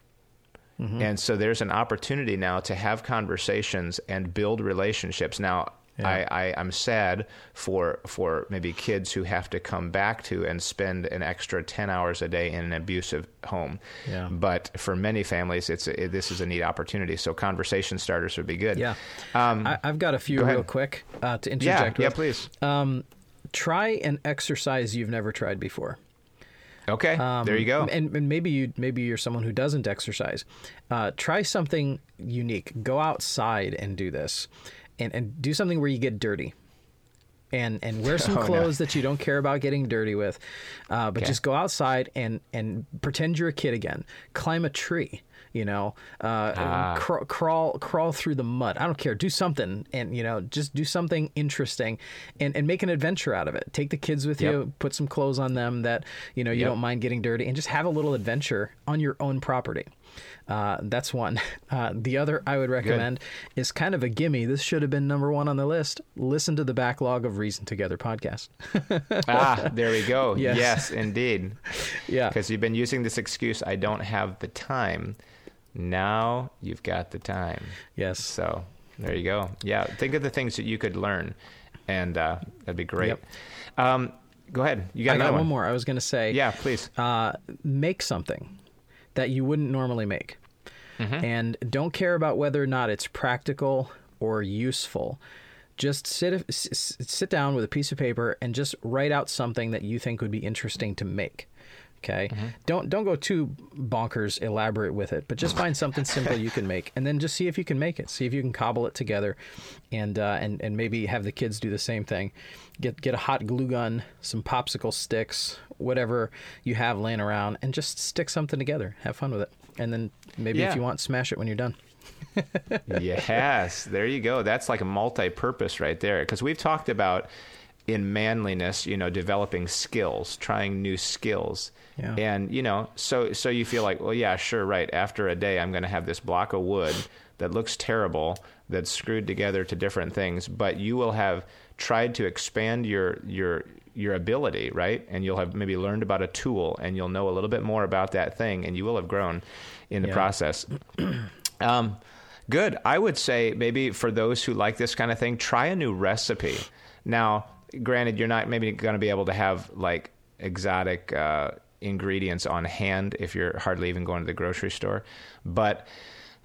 And so there's an opportunity now to have conversations and build relationships. Now, I, I, I'm sad for for maybe kids who have to come back to and spend an extra 10 hours a day in an abusive home. Yeah. But for many families, it's a, this is a neat opportunity. So conversation starters would be good. Yeah, Um, I, I've got a few go real quick uh, to interject Yeah. with. Please. Um, try an exercise you've never tried before. Okay. there you go. Um, And, and maybe you maybe you're someone who doesn't exercise. Uh, try something unique. Go outside and do this, and and do something where you get dirty. And and wear some Oh, no. clothes that you don't care about getting dirty with, uh, but Okay. just go outside and and pretend you're a kid again. Climb a tree. You know, uh, Ah. crawl, crawl crawl through the mud. I don't care. Do something, and you know, just do something interesting, and and make an adventure out of it. Take the kids with Yep. you. Put some clothes on them that you know you Yep. don't mind getting dirty, and just have a little adventure on your own property. Uh, that's one. Uh, the other I would recommend is kind of a gimme. This should have been number one on the list. Listen to the backlog of Reason Together podcast. ah, there we go. Yes. yes indeed. yeah, because you've been using this excuse i don't have the time now you've got the time yes, so there you go yeah think of the things that you could learn and uh, that'd be great Yep. um, go ahead you got I got one one more. I was going to say, yeah please uh, make something that you wouldn't normally make. Mm-hmm. And don't care about whether or not it's practical or useful. just sit sit down with a piece of paper and just write out something that you think would be interesting to make. Okay, don't don't go too bonkers elaborate with it, but just find something simple you can make, and then just see if you can make it. See if you can cobble it together, and uh, and and maybe have the kids do the same thing. Get get a hot glue gun, some popsicle sticks, whatever you have laying around, and just stick something together. Have fun with it, and then maybe Yeah. if you want, smash it when you're done. yes, there you go. That's like a multi-purpose right there. Because we've talked about in manliness, you know, developing skills, trying new skills, Yeah. and you know, so so you feel like, well, yeah, sure, right. After a day, I'm going to have this block of wood that looks terrible, that's screwed together to different things, but you will have tried to expand your your your ability, right? And you'll have maybe learned about a tool, and you'll know a little bit more about that thing, and you will have grown in the Yeah. process. Um, good. I would say maybe for those who like this kind of thing, try a new recipe. Now, granted, you're not maybe going to be able to have like exotic uh, ingredients on hand if you're hardly even going to the grocery store, but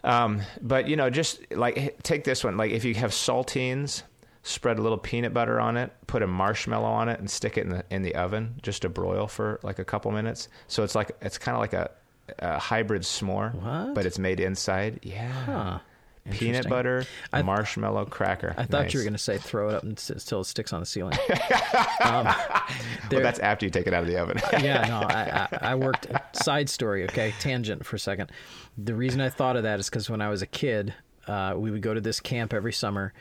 um, but you know, just like take this one. Like if you have saltines, spread a little peanut butter on it, put a marshmallow on it, and stick it in the in the oven just to broil for like a couple minutes. So it's like it's kind of like a, a hybrid s'more, What? but it's made inside. Yeah. Huh. Peanut butter, I- marshmallow cracker. I thought Nice. you were going to say throw it up until it sticks on the ceiling. um, Well, that's after you take it out of the oven. yeah, no, I, I, I worked. Side story, okay, tangent for a second. The reason I thought of that is because when I was a kid, uh, we would go to this camp every summer,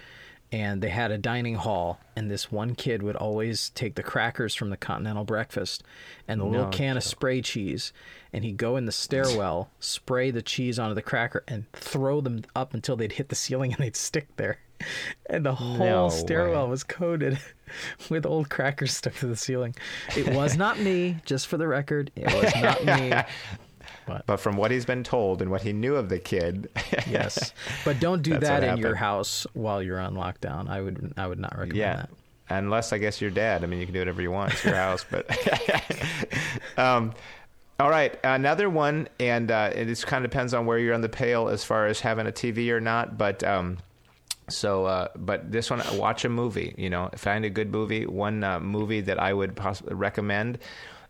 and they had a dining hall, and this one kid would always take the crackers from the continental breakfast and the little No can of spray cheese, and he'd go in the stairwell, spray the cheese onto the cracker, and throw them up until they'd hit the ceiling and they'd stick there. And the whole No stairwell way. was coated with old crackers stuck to the ceiling. It was not me, just for the record. It was not me. but from what he's been told and what he knew of the kid, Yes, but don't do that in your house while you're on lockdown. I would, I would not recommend yeah. that. Unless I guess you're dad. I mean, you can do whatever you want. It's your house, but. um, all right, another one, and uh, it just kind of depends on where you're on the pale as far as having a TV or not. But um, so, uh, but this one, watch a movie. You know, find a good movie. One uh, movie that I would possibly recommend,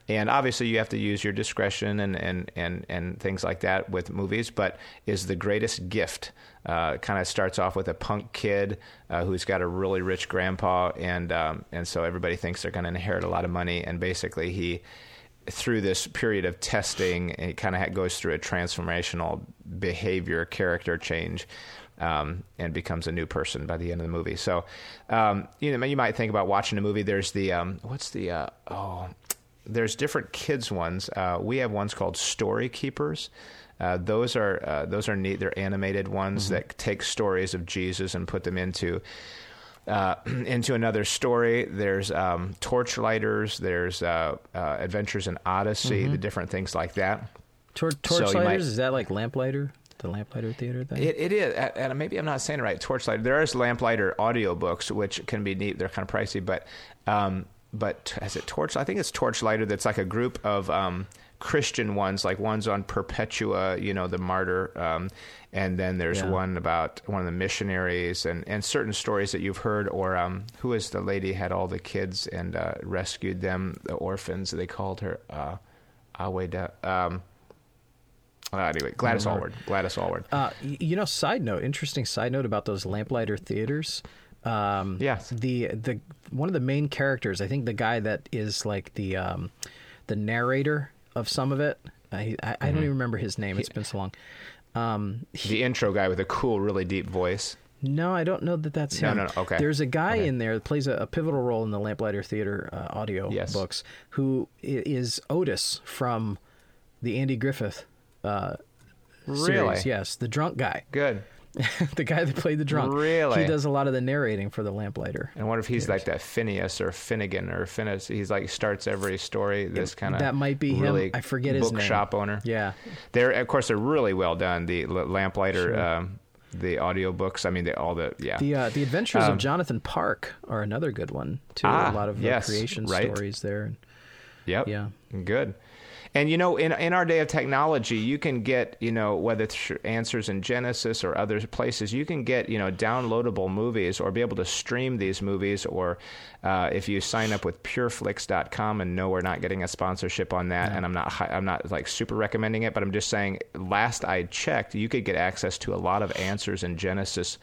and obviously you have to use your discretion and and and and things like that with movies. But is the greatest gift. Uh, kind of starts off with a punk kid uh, who's got a really rich grandpa, and um, and so everybody thinks they're going to inherit a lot of money, and basically he through this period of testing, it kind of goes through a transformational behavior, character change, um, and becomes a new person by the end of the movie. So, um, you know, you might think about watching a movie. There's the um, what's the uh, oh, there's different kids ones. Uh, we have ones called Story Keepers. Uh, those are uh, those are neat. They're animated ones that take stories of Jesus and put them into uh, into another story. There's um, Torchlighters. There's uh, uh, Adventures in Odyssey. The different things like that. Tor- So Torchlighters might- is that like Lamplighter, the Lamplighter Theater thing? It, it is, and and maybe I'm not saying it right. Torchlight. There is Lamplighter audiobooks, which can be neat. They're kind of pricey, but um, but is it Torch? I think it's Torchlighter. That's like a group of um, Christian ones, like ones on Perpetua, you know, the martyr, um, and then there's Yeah. one about one of the missionaries, and and certain stories that you've heard, or um, who is the lady had all the kids and uh, rescued them, the orphans. They called her uh, Aweda. Um, uh, anyway, Gladys. Aylward. Gladys Aylward. Uh, you know, side note, interesting side note about those Lamplighter theaters. Um, Yes. The the one of the main characters, I think the guy that is like the um, the narrator of some of it. I I, I don't even remember his name. It's been so long. Um, the intro guy with a cool, really deep voice. no, I don't know that that's No, him. no, no, okay. There's a guy Okay. in there that plays a, a pivotal role in the Lamplighter Theater uh, audio Yes. books, who is Otis from the Andy Griffith uh, Really? series. Yes, the drunk guy. Good. the guy that played the drunk. Really? He does a lot of the narrating for the Lamplighter. I wonder if he's like that Phineas or Finnegan or Phineas. He's like starts every story. This kind of that might be him. I forget his name. bookshop owner. Yeah. They're of course they're really well done. The Lamplighter, Sure. um, the audiobooks. I mean, they, all the yeah. The uh, the Adventures Um, of Jonathan Park are another good one too. Ah, a lot of uh, yes, creation right. stories there. Yep. Yeah. Good. And you know, in in our day of technology, you can get you know whether it's answers in Genesis or other places, you can get you know downloadable movies or be able to stream these movies. Or uh, if you sign up with PureFlix.com, and no, we're not getting a sponsorship on that, and I'm not I'm not like super recommending it, but I'm just saying. Last I checked, you could get access to a lot of answers in Genesis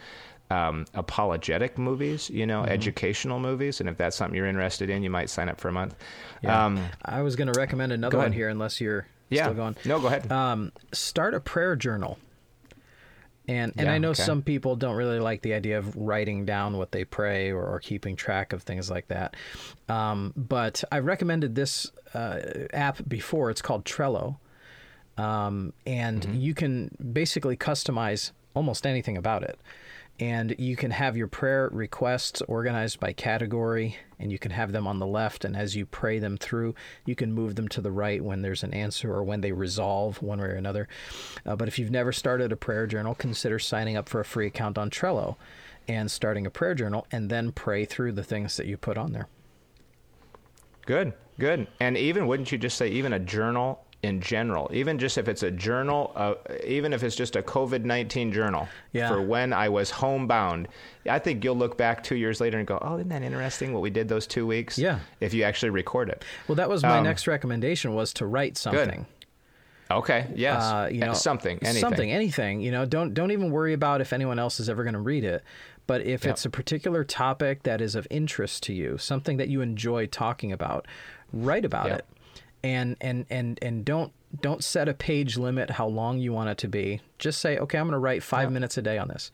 um, apologetic movies, you know, mm-hmm. educational movies. And if that's something you're interested in, you might sign up for a month. Yeah. Um, I was going to recommend another one here, unless you're yeah. still going. No, go ahead. Um, start a prayer journal. And and yeah, I know okay. some people don't really like the idea of writing down what they pray or, or keeping track of things like that. Um, but I've recommended this uh, app before. It's called Trello. Um, and mm-hmm. you can basically customize almost anything about it and you can have your prayer requests organized by category and you can have them on the left and as you pray them through you can move them to the right when there's an answer or when they resolve one way or another. Uh, but if you've never started a prayer journal consider signing up for a free account on trello and starting a prayer journal and then pray through the things that you put on there. Good good. And even wouldn't you just say even a journal in general, even just if it's a journal, uh, even if it's just a COVID 19 journal yeah. for when I was homebound, I think you'll look back two years later and go, oh, isn't that interesting what we did those two weeks? Yeah. If you actually record it. Well, that was my um, next recommendation was to write something. Good. Okay. Yes. Uh, you know, something. Anything. Something. Anything. You know, don't don't even worry about if anyone else is ever going to read it. But if yep. it's a particular topic that is of interest to you, something that you enjoy talking about, write about yep. it and and and and don't don't set a page limit how long you want it to be. Just say, okay, I'm going to write five yeah. minutes a day on this.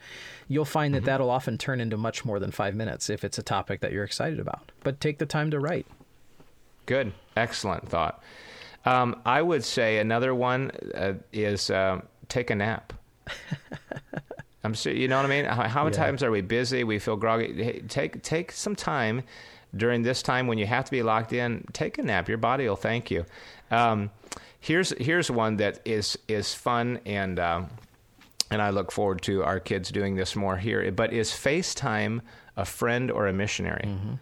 You'll find that mm-hmm. that'll often turn into much more than five minutes if it's a topic that you're excited about. But take the time to write. Good, excellent thought. Um, I would say another one uh, is uh, take a nap. I'm sure you know what I mean. How, how many yeah. times are we busy? We feel groggy. Hey, take take some time during this time when you have to be locked in, take a nap. Your body will thank you. Um, here's here's one that is is fun and um, and I look forward to our kids doing this more here. But is FaceTime a friend or a missionary? Mm-hmm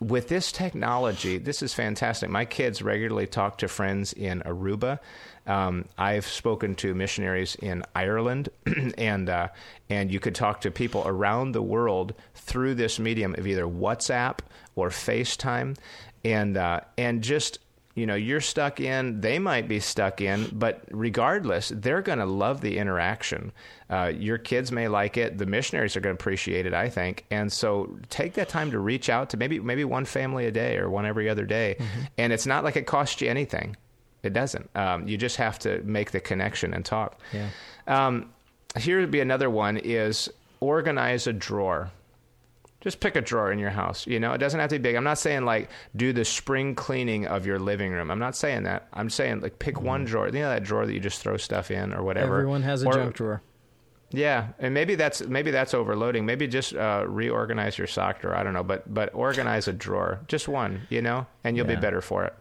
with this technology, this is fantastic. My kids regularly talk to friends in Aruba. Um, I've spoken to missionaries in Ireland, and uh, and you could talk to people around the world through this medium of either WhatsApp or FaceTime, and uh, and just you know you're stuck in they might be stuck in but regardless they're going to love the interaction. Uh, your kids may like it. The missionaries are going to appreciate it i think. And so take that time to reach out to maybe maybe one family a day or one every other day. Mm-hmm. and it's not like it costs you anything. It doesn't. Um, you just have to make the connection and talk. Yeah. um, here would be another one is organize a drawer just pick a drawer in your house. You know, it doesn't have to be big. I'm not saying like do the spring cleaning of your living room. I'm not saying that. I'm saying like pick one mm-hmm. drawer. You know that drawer that you just throw stuff in or whatever. Everyone has a or, junk drawer. Yeah, and maybe that's maybe that's overloading. Maybe just uh, reorganize your sock drawer. I don't know, but but organize a drawer, just one, you know, and you'll yeah. be better for it.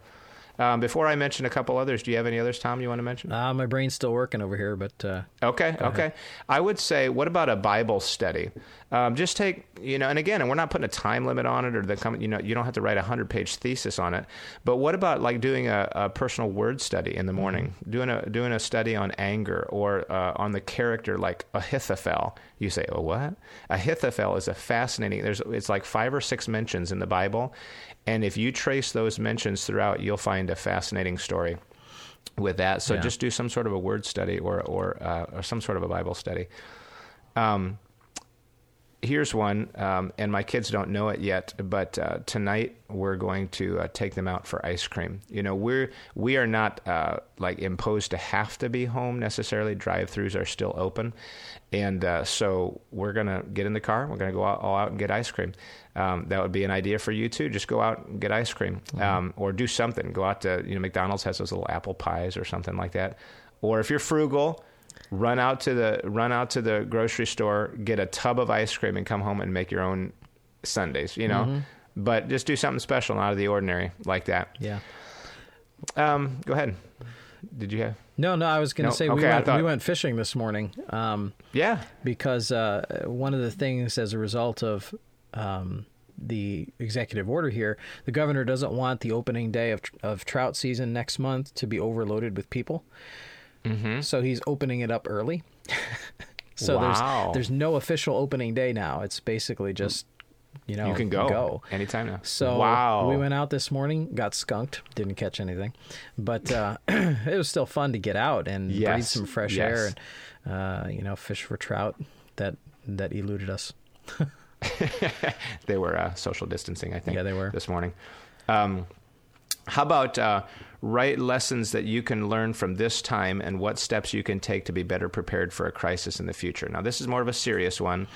Um, before I mention a couple others, do you have any others, Tom, you want to mention? Uh, my brain's still working over here, but. Uh, okay, okay. Ahead. I would say, what about a Bible study? Um, just take, you know, and again, and we're not putting a time limit on it or the, you know, you don't have to write a 100 page thesis on it. But what about like doing a, a personal word study in the mm-hmm. morning, mm-hmm. doing, a, doing a study on anger or uh, on the character like Ahithophel? You say, oh, what? Ahithophel is a fascinating, there's, it's like five or six mentions in the Bible. And if you trace those mentions throughout, you'll find a fascinating story with that. So yeah. just do some sort of a word study or or, uh, or some sort of a Bible study. Um, here's one, um, and my kids don't know it yet, but uh, tonight we're going to uh, take them out for ice cream. You know, we're we are not uh, like imposed to have to be home necessarily. Drive-throughs are still open, and uh, so we're gonna get in the car. We're gonna go out, all out and get ice cream. Um, that would be an idea for you too. Just go out and get ice cream, mm-hmm. um, or do something. Go out to you know McDonald's has those little apple pies or something like that. Or if you're frugal run out to the run out to the grocery store, get a tub of ice cream, and come home and make your own sundaes. You know, mm-hmm. but just do something special, out of the ordinary, like that. Yeah. Um, go ahead. Did you have? No, no. I was going to no? say we, went, thought... we went fishing this morning. Um, yeah. Because uh, one of the things, as a result of um, the executive order here. The governor doesn't want the opening day of of trout season next month to be overloaded with people, Mm-hmm. so he's opening it up early. so Wow. there's there's no official opening day now. It's basically just you know You can go, go. anytime now. So wow, we went out this morning, got skunked, didn't catch anything, but uh, it was still fun to get out and breathe some fresh yes. air and uh, you know fish for trout that that eluded us. they were uh, social distancing, I think. Yeah, they were. this morning. Um, how about uh, write lessons that you can learn from this time and what steps you can take to be better prepared for a crisis in the future? Now, this is more of a serious one,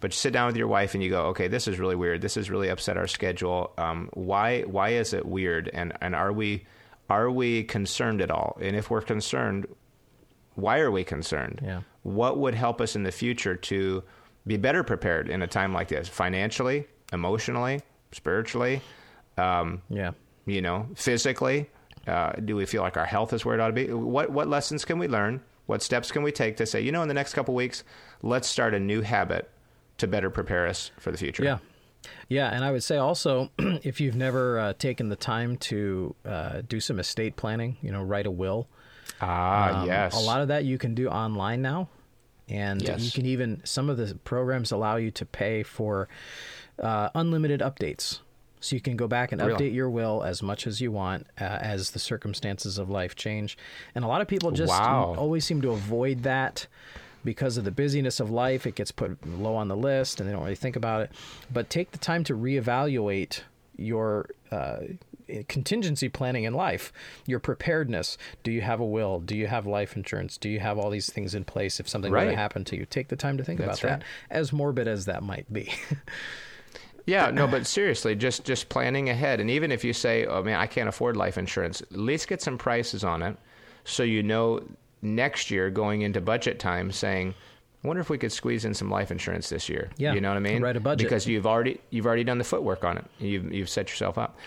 but you sit down with your wife and you go, "Okay, this is really weird. This has really upset our schedule. Um, why? Why is it weird? And and are we are we concerned at all? And if we're concerned, why are we concerned? Yeah. What would help us in the future to be better prepared in a time like this, financially, emotionally, spiritually, um, Yeah. you know, physically? Uh, do we feel like our health is where it ought to be? What what lessons can we learn? What steps can we take to say, you know, in the next couple weeks, let's start a new habit to better prepare us for the future? Yeah. Yeah, and I would say also, if you've never uh, taken the time to uh, do some estate planning, you know, write a will. Ah, Um, yes. A lot of that you can do online now. And Yes. you can even, some of the programs allow you to pay for uh, unlimited updates. So you can go back and Really? update your will as much as you want uh, as the circumstances of life change. And a lot of people just Wow. always seem to avoid that because of the busyness of life. It gets put low on the list and they don't really think about it. But take the time to reevaluate your uh, contingency planning in life, your preparedness. Do you have a will? Do you have life insurance? Do you have all these things in place if something were to happen to you? Take the time to think That's about right. that, as morbid as that might be. Yeah, no, but seriously, just just planning ahead, and even if you say, "Oh man, I can't afford life insurance," at least get some prices on it, so you know next year going into budget time, saying, "I wonder if we could squeeze in some life insurance this year." Yeah, you know what I mean? write a budget. because you've already you've already done the footwork on it. You've you've set yourself up.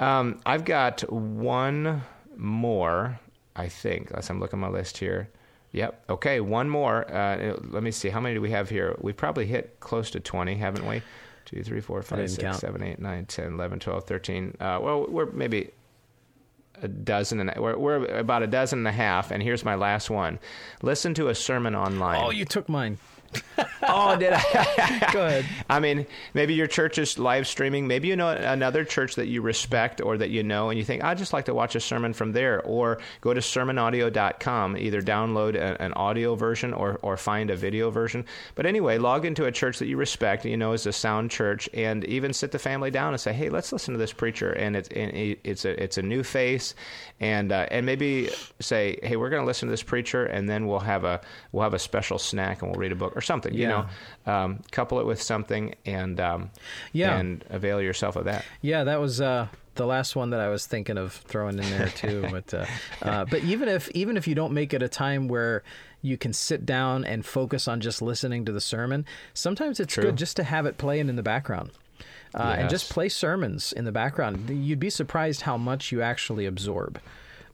Um, I've got one more, I think. As I'm looking at my list here. Yep. Okay, one more. Uh, let me see. How many do we have here? We've probably hit close to 20, haven't we? Two, three, four, five, didn't six, count. seven, eight, nine, 10, 11, 12, 13. Uh, well, we're maybe a dozen and a, we're, we're about a dozen and a half. And here's my last one. Listen to a sermon online. oh, you took mine. oh, did I? Go ahead. I mean, maybe your church is live streaming. Maybe you know another church that you respect or that you know, and you think, I'd just like to watch a sermon from there. Or go to sermonaudio.com, either download a, an audio version or, or find a video version. But anyway, log into a church that you respect, you know, is a sound church, and even sit the family down and say, hey, let's listen to this preacher. And it's, and it's, a, it's a new face. And, uh, and maybe say, hey, we're going to listen to this preacher, and then we'll have a, we'll have a special snack and we'll read a book or something, you know um, couple it with something and um, Yeah. and avail yourself of that. Yeah, that was uh, the last one that I was thinking of throwing in there too. but uh, uh, but even if even if you don't make it a time where you can sit down and focus on just listening to the sermon, sometimes it's True. good just to have it playing in the background. Uh, And just play sermons in the background. You'd be surprised how much you actually absorb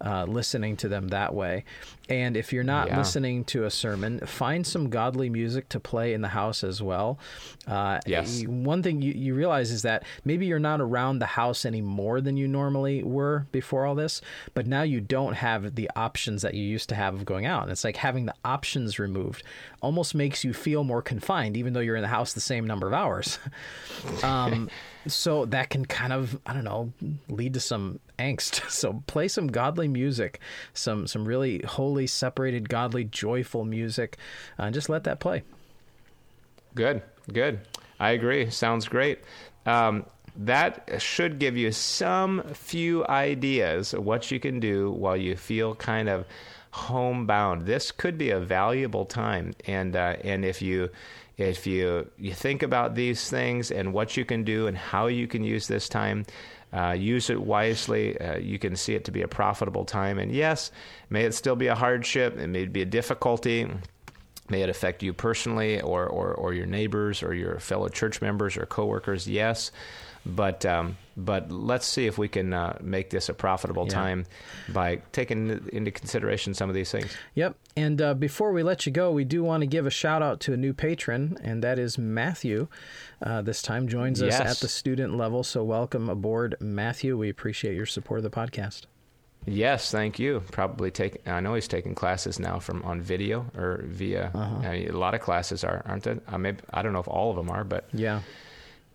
uh, listening to them that way. And if you're not Yeah. listening to a sermon, find some godly music to play in the house as well. Uh, Yes. one thing you, you realize is that maybe you're not around the house any more than you normally were before all this, but now you don't have the options that you used to have of going out. And it's like having the options removed almost makes you feel more confined, even though you're in the house the same number of hours. um, so that can kind of, I don't know, lead to some angst. So play some godly music, some some really holy, separated, godly, joyful music, uh, and just let that play. Good, good. I agree. Sounds great. Um, that should give you some few ideas of what you can do while you feel kind of homebound. This could be a valuable time, and uh, and if you if you you think about these things and what you can do and how you can use this time. Uh, use it wisely. Uh, you can see it to be a profitable time. And yes, may it still be a hardship. It may be a difficulty May it affect you personally or, or, or your neighbors or your fellow church members or coworkers? Yes. But um, but let's see if we can uh, make this a profitable Yeah. time by taking into consideration some of these things. Yep. And uh, before we let you go, we do want to give a shout out to a new patron, and that is Matthew. Uh, this time joins us Yes. at the student level. So welcome aboard, Matthew. We appreciate your support of the podcast. Yes, thank you. Probably take. I know he's taking classes now from on video or via. Uh-huh. I mean, a lot of classes are, aren't they? I maybe I don't know if all of them are, but Yeah.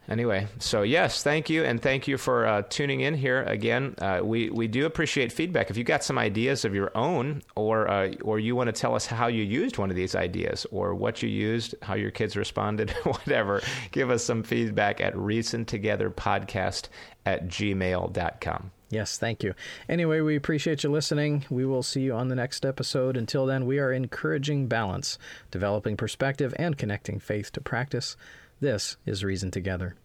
Anyway, so yes, thank you, and thank you for uh, tuning in here again. Uh, we we do appreciate feedback. If you got some ideas of your own, or uh, or you want to tell us how you used one of these ideas, or what you used, how your kids responded, whatever, give us some feedback at reasontogetherpodcast at gmail.com. Yes, thank you. Anyway, we appreciate you listening. We will see you on the next episode. Until then, we are encouraging balance, developing perspective, and connecting faith to practice. This is Reason Together.